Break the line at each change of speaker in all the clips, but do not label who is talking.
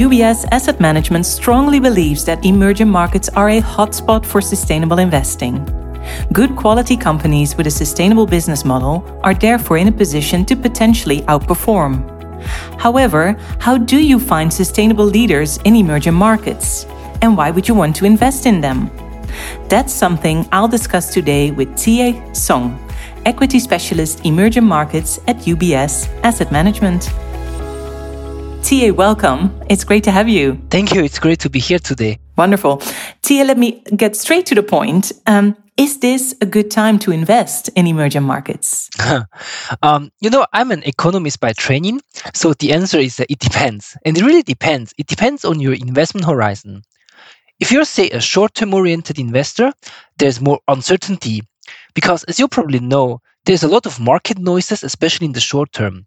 UBS Asset Management strongly believes that emerging markets are a hotspot for sustainable investing. Good quality companies with a sustainable business model are therefore in a position to potentially outperform. However, how do you find sustainable leaders in emerging markets? And why would you want to invest in them? That's something I'll discuss today with Jie Song, equity specialist emerging markets at UBS Asset Management. Jie, welcome. It's great to have you.
Thank you. It's great to be here today.
Wonderful. Jie, let me get straight to the point. Um, is this a good time to invest in emerging markets?
um, you know, I'm an economist by training. So the answer is that it depends. And it really depends. It depends on your investment horizon. If you're, say, a short term oriented investor, there's more uncertainty because, as you probably know, there's a lot of market noises, especially in the short term.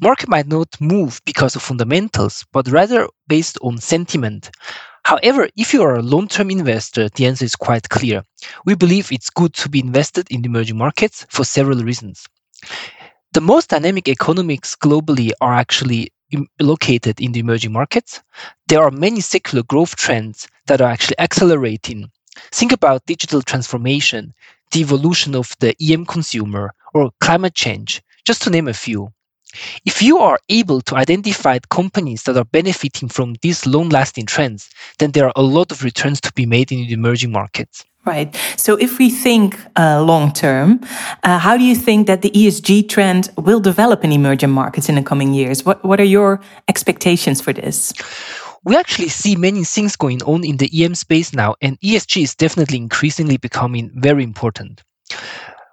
Market might not move because of fundamentals, but rather based on sentiment. However, if you are a long term investor, the answer is quite clear. We believe it's good to be invested in emerging markets for several reasons. The most dynamic economies globally are actually located in the emerging markets. There are many secular growth trends that are actually accelerating. Think about digital transformation, the evolution of the EM consumer, or climate change, just to name a few. If you are able to identify companies that are benefiting from these long lasting trends, then there are a lot of returns to be made in the emerging markets.
Right. So if we think uh, long term, uh, how do you think that the ESG trend will develop in emerging markets in the coming years? What, what are your expectations for this?
We actually see many things going on in the EM space now, and ESG is definitely increasingly becoming very important.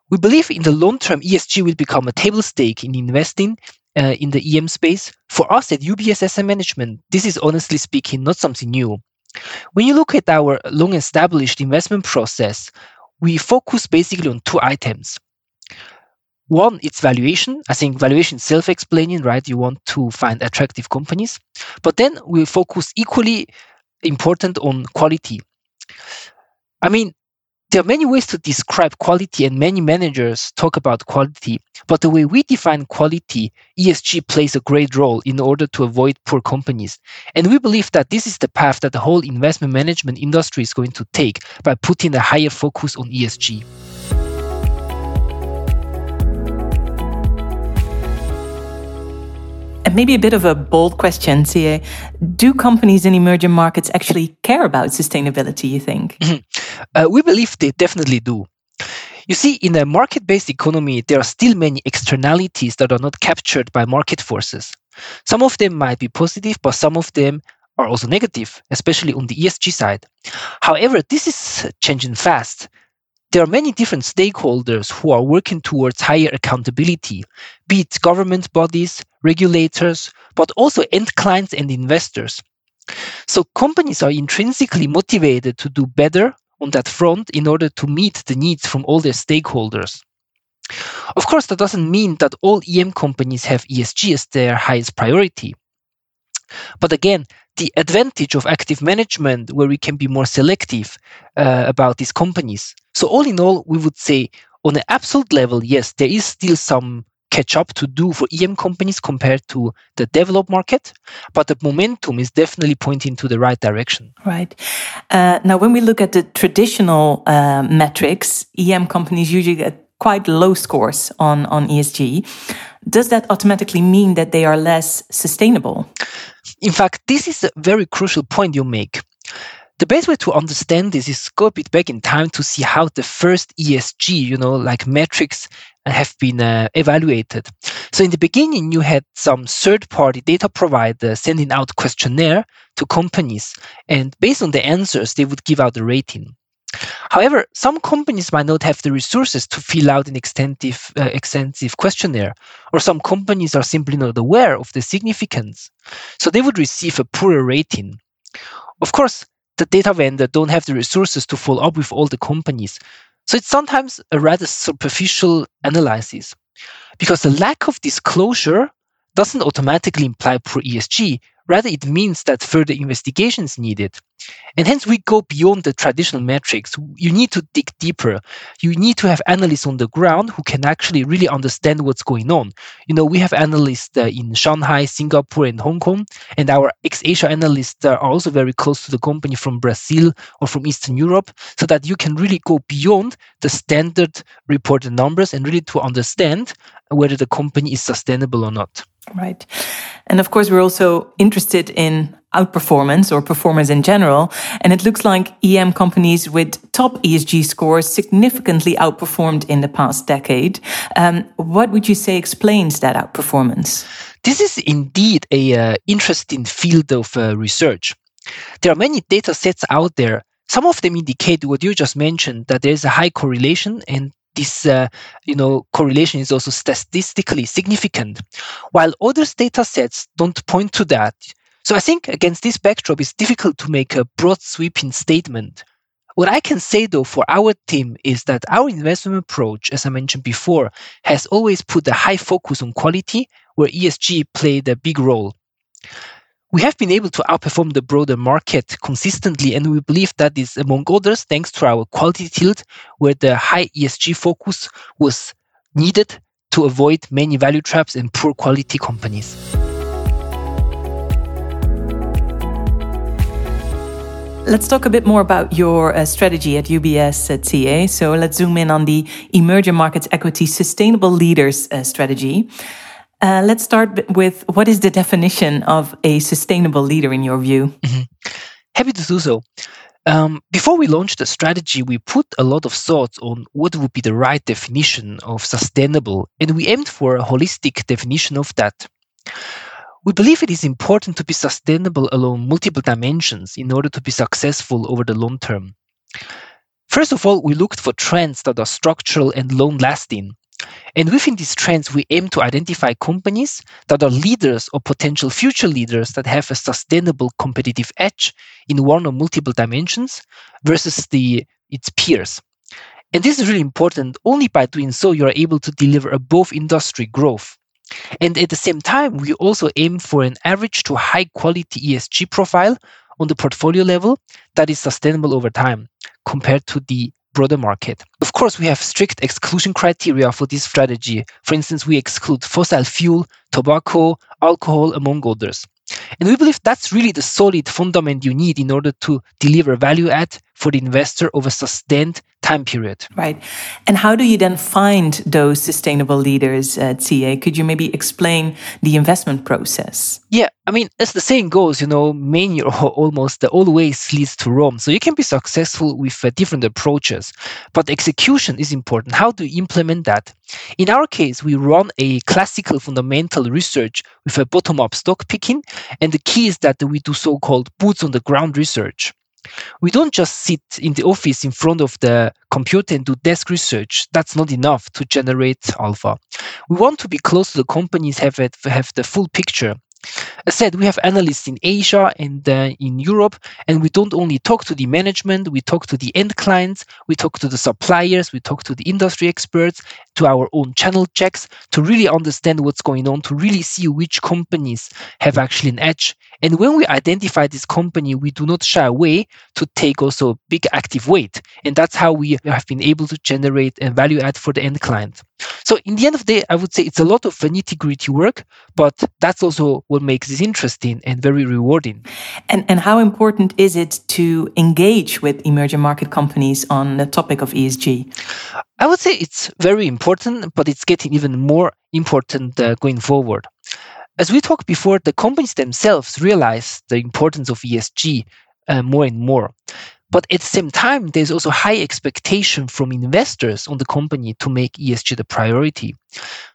We believe in the long term, ESG will become a table stake in investing uh, in the EM space. For us at UBS Asset Management, this is honestly speaking not something new. When you look at our long established investment process, we focus basically on two items. One, it's valuation. I think valuation is self explaining, right? You want to find attractive companies. But then we focus equally important on quality. I mean, there are many ways to describe quality, and many managers talk about quality. But the way we define quality, ESG plays a great role in order to avoid poor companies. And we believe that this is the path that the whole investment management industry is going to take by putting a higher focus on ESG.
Maybe a bit of a bold question, Jie. Do companies in emerging markets actually care about sustainability, you think?
Uh, we believe they definitely do. You see, in a market based economy, there are still many externalities that are not captured by market forces. Some of them might be positive, but some of them are also negative, especially on the ESG side. However, this is changing fast. There are many different stakeholders who are working towards higher accountability, be it government bodies, regulators, but also end clients and investors. So companies are intrinsically motivated to do better on that front in order to meet the needs from all their stakeholders. Of course, that doesn't mean that all EM companies have ESG as their highest priority. But again, the advantage of active management, where we can be more selective uh, about these companies. So, all in all, we would say on an absolute level, yes, there is still some catch up to do for EM companies compared to the developed market, but the momentum is definitely pointing to the right direction.
Right. Uh, now, when we look at the traditional uh, metrics, EM companies usually get quite low scores on, on ESG. Does that automatically mean that they are less sustainable?
In fact, this is a very crucial point you make. The best way to understand this is go a bit back in time to see how the first ESG, you know, like metrics have been uh, evaluated. So in the beginning, you had some third-party data provider sending out questionnaire to companies, and based on the answers, they would give out a rating. However, some companies might not have the resources to fill out an extensive, uh, extensive questionnaire, or some companies are simply not aware of the significance. So they would receive a poorer rating. Of course, the data vendor don't have the resources to follow up with all the companies. So it's sometimes a rather superficial analysis because the lack of disclosure doesn't automatically imply poor ESG. Rather, it means that further investigation is needed. And hence, we go beyond the traditional metrics. You need to dig deeper. You need to have analysts on the ground who can actually really understand what's going on. You know, we have analysts uh, in Shanghai, Singapore, and Hong Kong, and our ex Asia analysts are also very close to the company from Brazil or from Eastern Europe, so that you can really go beyond the standard reported numbers and really to understand whether the company is sustainable or not.
Right. And of course, we're also interested in outperformance or performance in general. And it looks like EM companies with top ESG scores significantly outperformed in the past decade. Um, what would you say explains that outperformance?
This is indeed a uh, interesting field of uh, research. There are many data sets out there. Some of them indicate what you just mentioned that there is a high correlation and this uh, you know correlation is also statistically significant. While other data sets don't point to that. So i think against this backdrop it's difficult to make a broad sweeping statement. What i can say though for our team is that our investment approach as i mentioned before has always put a high focus on quality where esg played a big role we have been able to outperform the broader market consistently, and we believe that is, among others, thanks to our quality tilt, where the high ESG focus was needed to avoid many value traps and poor quality companies.
Let's talk a bit more about your uh, strategy at UBS at CA. So let's zoom in on the emerging markets equity sustainable leaders uh, strategy. Uh, let's start with what is the definition of a sustainable leader in your view? Mm-hmm.
Happy to do so. Um, before we launched the strategy, we put a lot of thoughts on what would be the right definition of sustainable, and we aimed for a holistic definition of that. We believe it is important to be sustainable along multiple dimensions in order to be successful over the long term. First of all, we looked for trends that are structural and long lasting. And within these trends, we aim to identify companies that are leaders or potential future leaders that have a sustainable competitive edge in one or multiple dimensions versus the its peers. And this is really important. Only by doing so, you are able to deliver above industry growth. And at the same time, we also aim for an average to high quality ESG profile on the portfolio level that is sustainable over time compared to the broader market. Of course, we have strict exclusion criteria for this strategy. For instance, we exclude fossil fuel, tobacco, alcohol, among others. And we believe that's really the solid fundament you need in order to deliver value add for the investor over a sustained time period.
Right. And how do you then find those sustainable leaders at CA? Could you maybe explain the investment process?
Yeah, I mean, as the saying goes, you know, many or almost always leads to Rome. So you can be successful with uh, different approaches, but execution is important. How do you implement that? In our case, we run a classical fundamental research with a bottom up stock picking. And the key is that we do so called boots on the ground research. We don't just sit in the office in front of the computer and do desk research. That's not enough to generate alpha. We want to be close to the companies, have, it, have the full picture. As said, we have analysts in Asia and uh, in Europe, and we don't only talk to the management, we talk to the end clients, we talk to the suppliers, we talk to the industry experts, to our own channel checks to really understand what's going on, to really see which companies have actually an edge. And when we identify this company, we do not shy away to take also a big active weight. And that's how we have been able to generate a value add for the end client. So in the end of the day, I would say it's a lot of nitty gritty work, but that's also what makes this interesting and very rewarding.
And, and how important is it to engage with emerging market companies on the topic of ESG?
I would say it's very important, but it's getting even more important uh, going forward. As we talked before, the companies themselves realize the importance of ESG uh, more and more. But at the same time, there's also high expectation from investors on the company to make ESG the priority.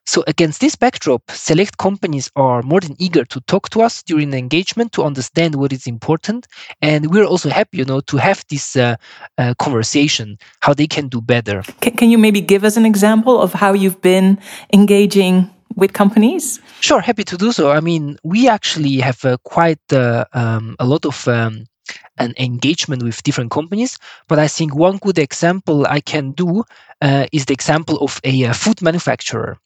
So against this backdrop, select companies are more than eager to talk to us during the engagement to understand what is important. And we're also happy, you know, to have this uh, uh, conversation, how they can do better.
Can, can you maybe give us an example of how you've been engaging with companies?
Sure, happy to do so. I mean, we actually have uh, quite uh, um, a lot of um, an engagement with different companies. But I think one good example I can do uh, is the example of a, a uh, food manufacturer.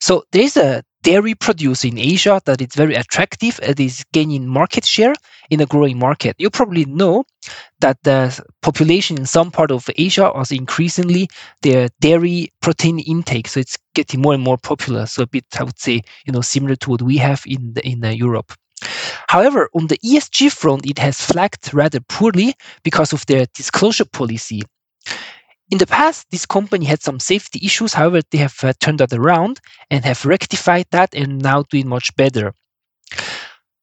So there's a dairy producer in Asia that is very attractive and is gaining market share in a growing market. You probably know that the population in some part of Asia is increasingly their dairy protein intake. So it's getting more and more popular. So a bit, I would say, you know, similar to what we have in the, in uh, Europe. However, on the ESG front, it has flagged rather poorly because of their disclosure policy. In the past, this company had some safety issues. However, they have uh, turned that around and have rectified that and now doing much better.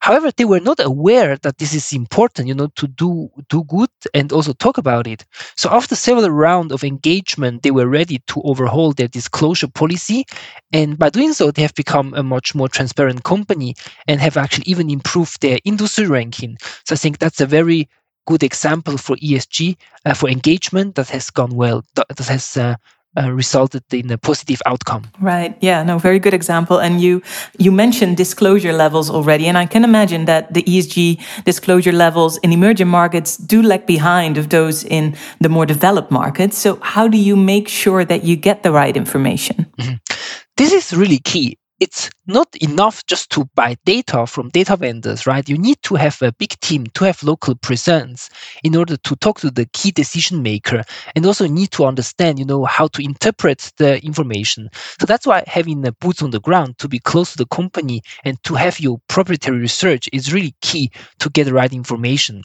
However, they were not aware that this is important, you know, to do do good and also talk about it. So after several rounds of engagement, they were ready to overhaul their disclosure policy, and by doing so, they have become a much more transparent company and have actually even improved their industry ranking. So I think that's a very good example for ESG uh, for engagement that has gone well, that, has uh, uh, resulted in a positive outcome.
Right. Yeah. No. Very good example. And you you mentioned disclosure levels already, and I can imagine that the ESG disclosure levels in emerging markets do lag behind of those in the more developed markets. So how do you make sure that you get the right information? Mm-hmm.
This is really key it's not enough just to buy data from data vendors, right? You need to have a big team to have local presence in order to talk to the key decision maker and also need to understand, you know, how to interpret the information. So that's why having the boots on the ground to be close to the company and to have your proprietary research is really key to get the right information.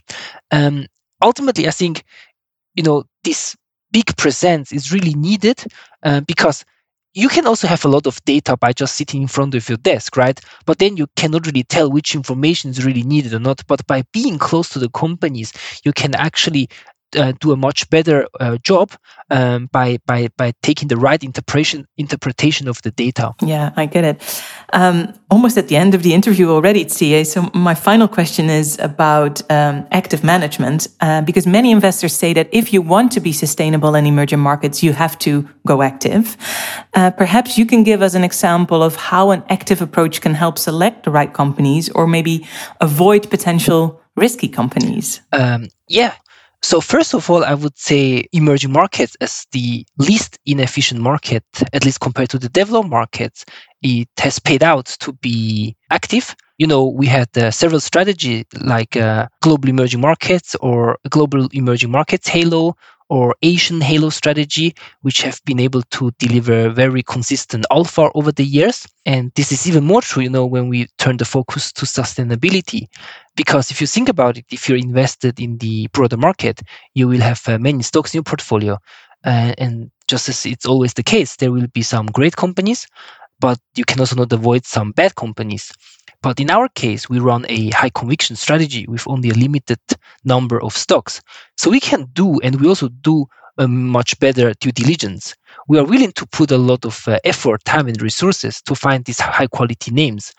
Um, ultimately, I think, you know, this big presence is really needed uh, because you can also have a lot of data by just sitting in front of your desk, right? But then you cannot really tell which information is really needed or not. But by being close to the companies, you can actually uh, do a much better uh, job um, by by by taking the right interpretation interpretation of the data.
Yeah, I get it. Um, almost at the end of the interview already, Jie. So my final question is about um, active management, uh, because many investors say that if you want to be sustainable in emerging markets, you have to go active. Uh, perhaps you can give us an example of how an active approach can help select the right companies, or maybe avoid potential risky companies. Um,
yeah, so first of all, I would say emerging markets as the least inefficient market, at least compared to the developed markets, it has paid out to be active. You know, we had uh, several strategies like uh, global emerging markets or global emerging markets halo or Asian Halo strategy, which have been able to deliver very consistent alpha over the years. And this is even more true, you know, when we turn the focus to sustainability. Because if you think about it, if you're invested in the broader market, you will have uh, many stocks in your portfolio. Uh, and just as it's always the case, there will be some great companies, but you can also not avoid some bad companies. But in our case, we run a high conviction strategy with only a limited number of stocks. So we can do, and we also do a much better due diligence. We are willing to put a lot of uh, effort, time, and resources to find these high quality names.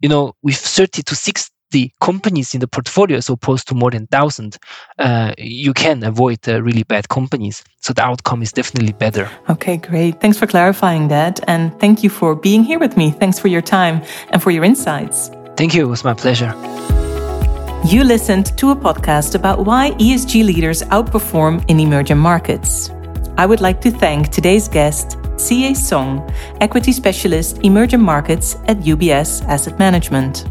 You know, with 30 to 60 the companies in the portfolio as opposed to more than 1000 uh, you can avoid uh, really bad companies. So the outcome is definitely better.
Okay great. Thanks for clarifying that and thank you for being here with me. Thanks for your time and for your insights.
Thank you. It was my pleasure.
You listened to a podcast about why esg leaders outperform in emerging markets. I would like to thank today's guest Jie Song, equity specialist emerging markets at UBS Asset Management.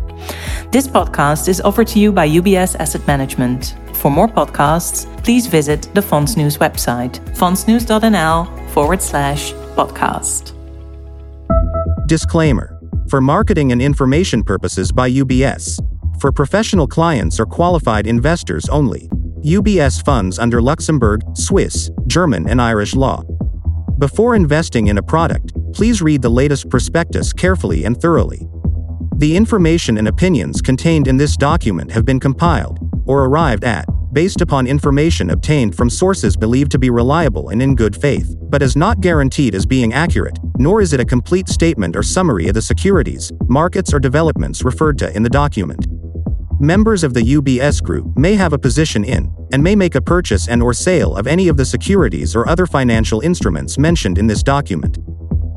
This podcast is offered to you by UBS Asset Management. For more podcasts, please visit the Fonds News website, fondsnews.nl forward slash podcast.
Disclaimer For marketing and information purposes by UBS. For professional clients or qualified investors only. UBS funds under Luxembourg, Swiss, German, and Irish law. Before investing in a product, please read the latest prospectus carefully and thoroughly. The information and opinions contained in this document have been compiled, or arrived at, based upon information obtained from sources believed to be reliable and in good faith, but is not guaranteed as being accurate, nor is it a complete statement or summary of the securities, markets, or developments referred to in the document. Members of the UBS Group may have a position in, and may make a purchase and or sale of any of the securities or other financial instruments mentioned in this document.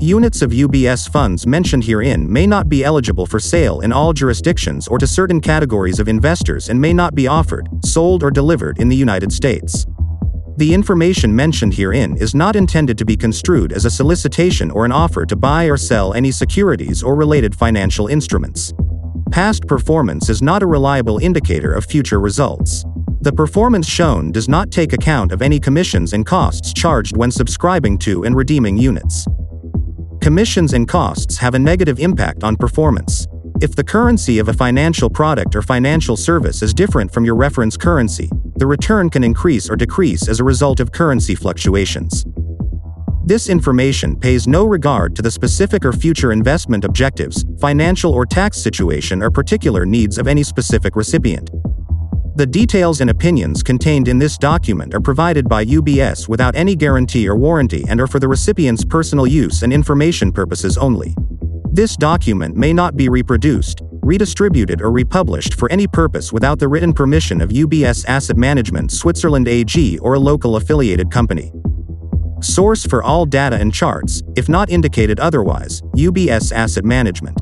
Units of UBS funds mentioned herein may not be eligible for sale in all jurisdictions or to certain categories of investors and may not be offered, sold, or delivered in the United States. The information mentioned herein is not intended to be construed as a solicitation or an offer to buy or sell any securities or related financial instruments. Past performance is not a reliable indicator of future results. The performance shown does not take account of any commissions and costs charged when subscribing to and redeeming units. Commissions and costs have a negative impact on performance. If the currency of a financial product or financial service is different from your reference currency, the return can increase or decrease as a result of currency fluctuations. This information pays no regard to the specific or future investment objectives, financial or tax situation, or particular needs of any specific recipient. The details and opinions contained in this document are provided by UBS without any guarantee or warranty and are for the recipient's personal use and information purposes only. This document may not be reproduced, redistributed, or republished for any purpose without the written permission of UBS Asset Management Switzerland AG or a local affiliated company. Source for all data and charts, if not indicated otherwise, UBS Asset Management.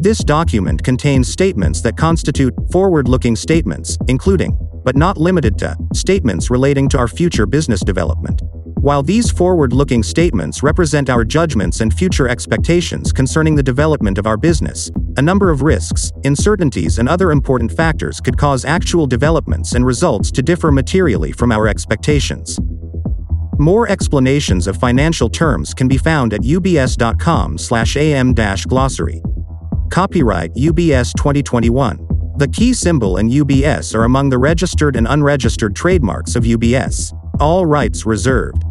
This document contains statements that constitute forward looking statements, including, but not limited to, statements relating to our future business development. While these forward looking statements represent our judgments and future expectations concerning the development of our business, a number of risks, uncertainties, and other important factors could cause actual developments and results to differ materially from our expectations. More explanations of financial terms can be found at ubs.com/am-glossary. Copyright UBS 2021. The key symbol and UBS are among the registered and unregistered trademarks of UBS. All rights reserved.